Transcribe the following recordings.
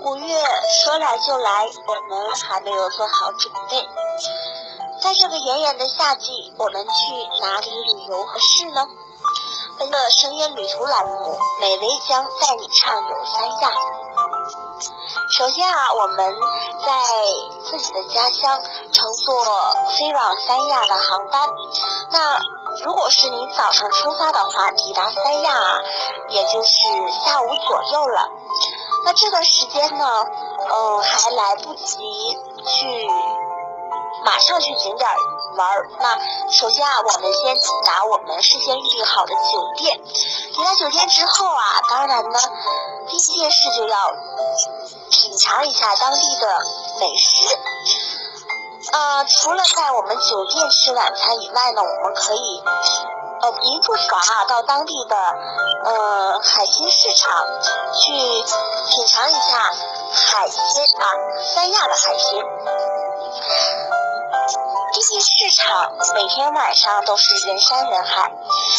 五月说来就来，我们还没有做好准备。在这个炎炎的夏季，我们去哪里旅游合适呢？本个声音旅途栏目，美薇将带你畅游三亚。首先啊，我们在自己的家乡乘坐飞往三亚的航班。那如果是你早上出发的话，抵达三亚啊，也就是下午左右了。那这段时间呢，嗯，还来不及去。马上去景点玩。那首先啊，我们先抵达我们事先预定好的酒店。抵达酒店之后啊，当然呢，第一件事就要品尝一下当地的美食。呃，除了在我们酒店吃晚餐以外呢，我们可以呃一不妨啊到当地的呃海鲜市场去品尝一下海鲜啊，三亚的海鲜。场每天晚上都是人山人海，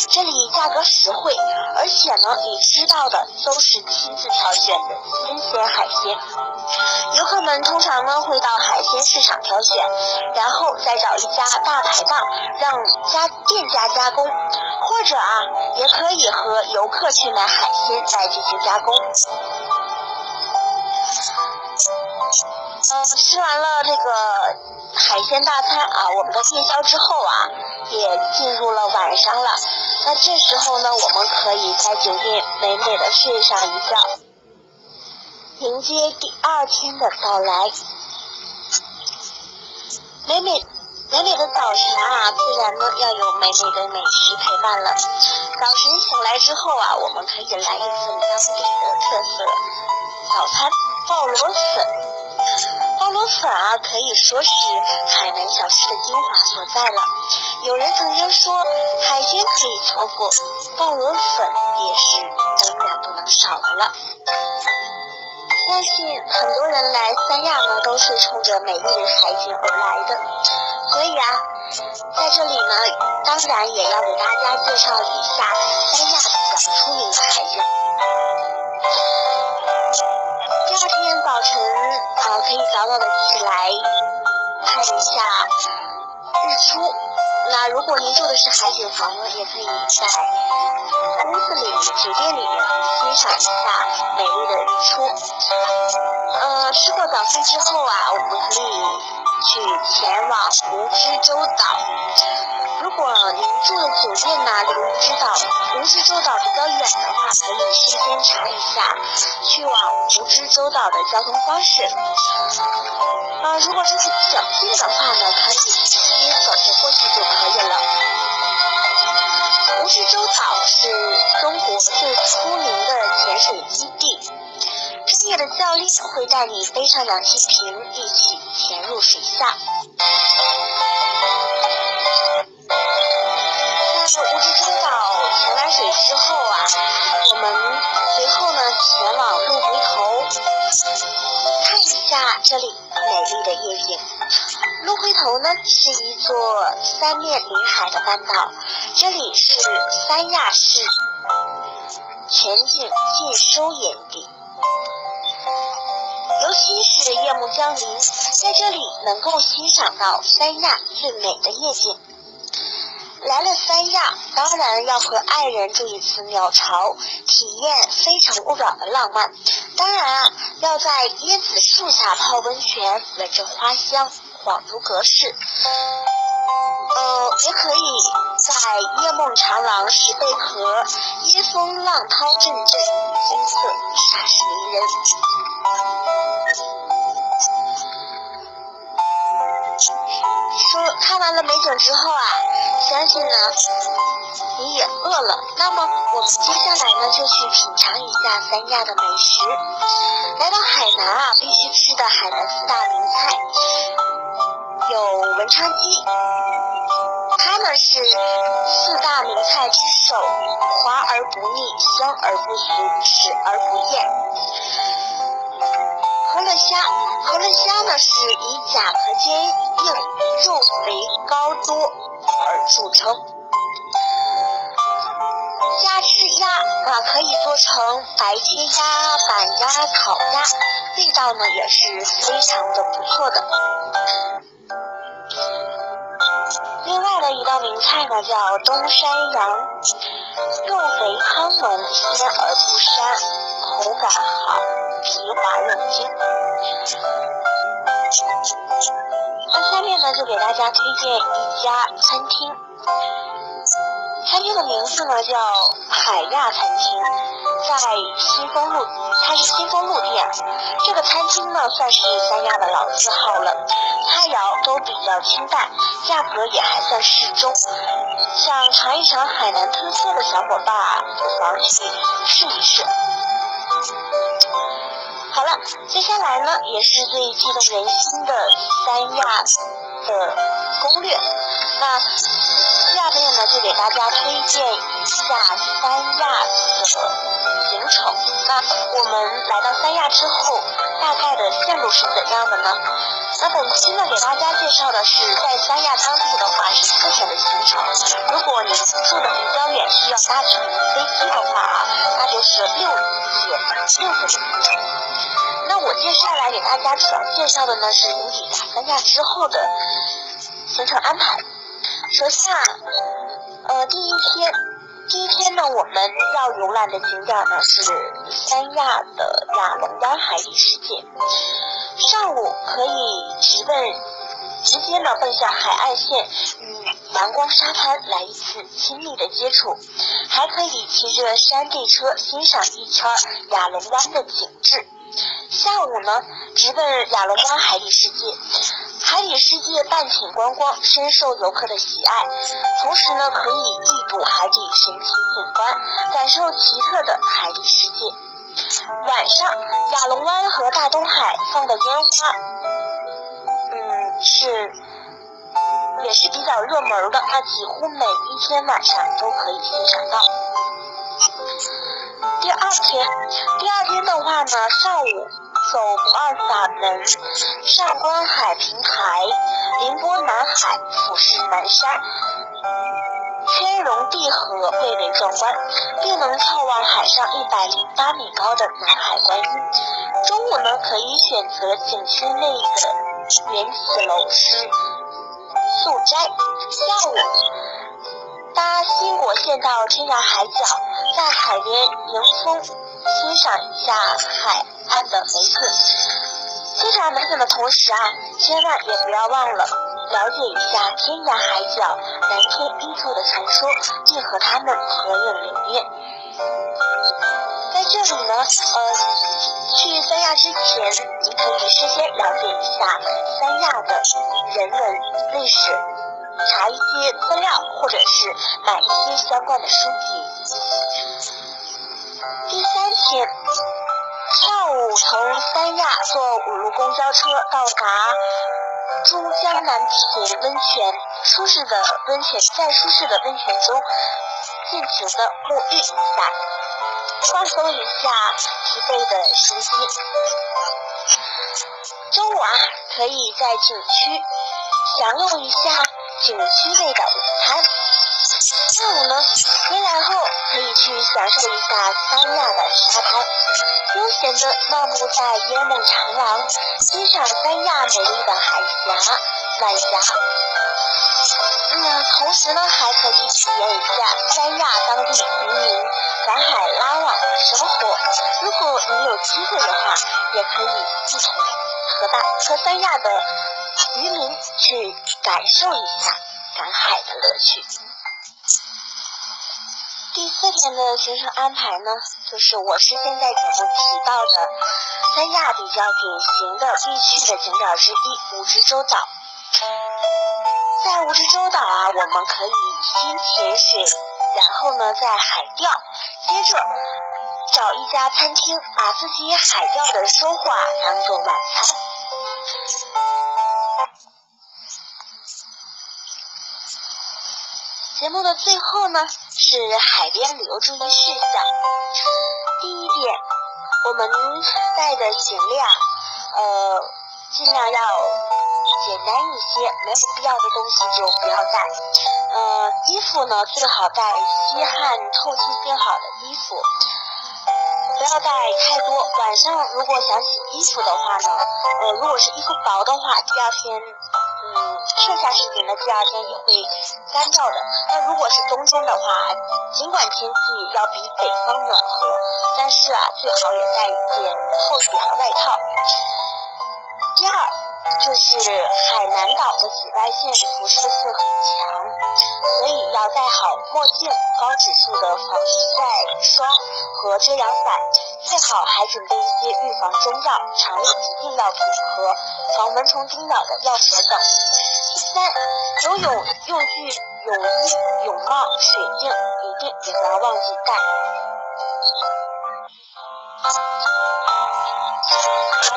这里价格实惠，而且呢，你吃到的都是亲自挑选的新鲜海鲜。游客们通常呢会到海鲜市场挑选，然后再找一家大排档让家店家加工，或者啊，也可以和游客去买海鲜再进行加工。嗯，吃完了这个。海鲜大餐啊，我们的夜宵之后啊，也进入了晚上了。那这时候呢，我们可以在酒店美美的睡上一觉，迎接第二天的到来。美美美美的早晨啊，自然呢要有美美的美食陪伴了。早晨醒来之后啊，我们可以来一份当地的特色早餐——鲍螺粉。鲍螺粉啊，可以说是海南小吃的精华所在了。有人曾经说，海鲜可以错过，鲍螺粉也是永远不能少的了。相信很多人来三亚呢，都是冲着美丽的海景而来的。所以啊，在这里呢，当然也要给大家介绍一下三亚比较出名的海鲜。第二天早晨，可以早早的起来看一下日出。那如果您住的是海景房呢，也可以在屋子里、酒店里面欣赏一下美丽的日出。呃，吃过早餐之后啊，我们可以去前往蜈支洲岛。如果您住的酒店呢离蜈支岛、蜈支洲岛比较远的话，可以事先查一下去往蜈支洲岛的交通方式。啊，如果这是比较近的话呢，可以直接走着过去就可以了。蜈支洲岛是中国最出名的潜水基地，专业的教练会带你背上氧气瓶，一起潜入水下。在蜈支洲岛潜完水之后啊，我们随后呢前往鹿回头，看一下这里美丽的夜景。鹿回头呢是一座三面临海的半岛，这里是三亚市全景尽收眼底，尤其是夜幕降临，在这里能够欣赏到三亚最美的夜景。来了三亚，当然要和爱人住一次鸟巢，体验《非诚勿扰》的浪漫。当然啊，要在椰子树下泡温泉，闻着花香，恍如隔世。呃，也可以在夜梦长廊拾贝壳，椰风浪涛阵阵，金色煞是迷人。说看完了美景之后啊。相信呢，你也饿了。那么我们接下来呢，就去品尝一下三亚的美食。来到海南啊，必须吃的海南四大名菜有文昌鸡，它呢是四大名菜之首，滑而不腻，香而不俗，食而不厌。河乐虾，河乐虾呢是以甲壳坚硬、肉肥高多。而著称。炙鸭啊，可以做成白切鸭、板鸭、烤鸭，味道呢也是非常的不错的。另外的一道名菜呢叫东山羊，肉肥汤浓，鲜而不膻，口感好，皮滑肉筋。那下面呢就给大家推荐一家餐厅，餐厅的名字呢叫海亚餐厅，在新丰路，它是新丰路店。这个餐厅呢算是三亚的老字号了，菜肴都比较清淡，价格也还算适中。想尝一尝海南特色的小伙伴，不妨去试一试。接下来呢也是最激动人心的三亚的攻略。那下面呢就给大家推荐一下三亚的行程。那我们来到三亚之后，大概的线路是怎样的呢？那本期呢给大家介绍的是在三亚当地的话是四天的行程。如果你住的比较远，需要搭乘飞机的话啊，那就是六天六天的行程。那我接下来给大家主要介绍的呢是你抵达三亚之后的行程安排。首先啊，呃，第一天，第一天呢，我们要游览的景点呢是三亚的亚龙湾海底世界。上午可以直奔，直接呢奔向海岸线，与阳光沙滩来一次亲密的接触，还可以骑着山地车欣赏一圈亚龙湾的景致。下午呢，直奔亚龙湾海底世界。海底世界半景观光深受游客的喜爱，同时呢，可以一睹海底神奇景观，感受奇特的海底世界。晚上，亚龙湾和大东海放的烟花，嗯，是也是比较热门的，那几乎每一天晚上都可以欣赏到。第二天，第二天的话呢，上午走不二法门，上观海平台，凌波南海，俯视南山，天融地合，蔚为壮观，并能眺望海上一百零八米高的南海观音。中午呢，可以选择景区内的缘起楼吃素斋，下午搭新国线到天涯海角。在海边迎风，欣赏一下海岸的美景。欣赏美景的同时啊，千万也不要忘了了解一下天涯海角蓝天依旧的传说，并和他们合影留念。在这里呢，呃，去三亚之前，你可以事先了解一下三亚的人文历史，查一些资料，或者是买一些相关的书籍。第三天上午，从三亚坐五路公交车到达珠江南田温泉，舒适的温泉，在舒适的温泉中尽情的沐浴一下，放松一下疲惫的身心。中午啊，可以在景区享用一下景区内的午餐。下午呢，回来后可以去享受一下三亚的沙滩，悠闲的漫步在椰梦长廊，欣赏三亚美丽的海峡、晚霞。嗯，同时呢，还可以体验一下三亚当地渔民赶海拉网的生活。如果你有机会的话，也可以一同和大和三亚的渔民去感受一下赶海的乐趣。第四天的行程安排呢，就是我是现在节目提到的三亚比较典型的必去的景点之一——蜈支洲岛。在蜈支洲岛啊，我们可以先潜水，然后呢再海钓，接着找一家餐厅，把自己海钓的收获啊当做晚餐。节目的最后呢，是海边旅游注意事项。第一点，我们带的行李啊，呃，尽量要简单一些，没有必要的东西就不要带。呃，衣服呢最好带吸汗、透气性好的衣服，不要带太多。晚上如果想洗衣服的话呢，呃，如果是衣服薄的话，第二天。剩下时间的第二天也会干掉的。那如果是冬天的话，尽管天气要比北方暖和，但是啊，最好也带一件厚一点的外套。第二就是海南岛的紫外线辐射性很强，所以要带好墨镜、高指数的防晒霜和遮阳伞，最好还准备一些预防中药、肠胃疾病药品和。防蚊虫叮咬的药水等。三，游泳用具、泳衣、泳帽、水镜一定也不要忘记带。好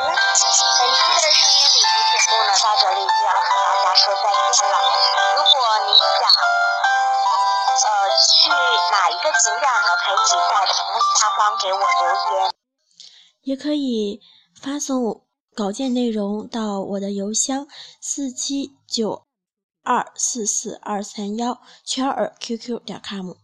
了，本期的声音旅行节目呢到这里就要和大家说再见了。如果你想呃去哪一个景点呢，可以在屏幕下方给我留言，也可以发送。稿件内容到我的邮箱四七九二四四二三幺圈儿 QQ 点 com。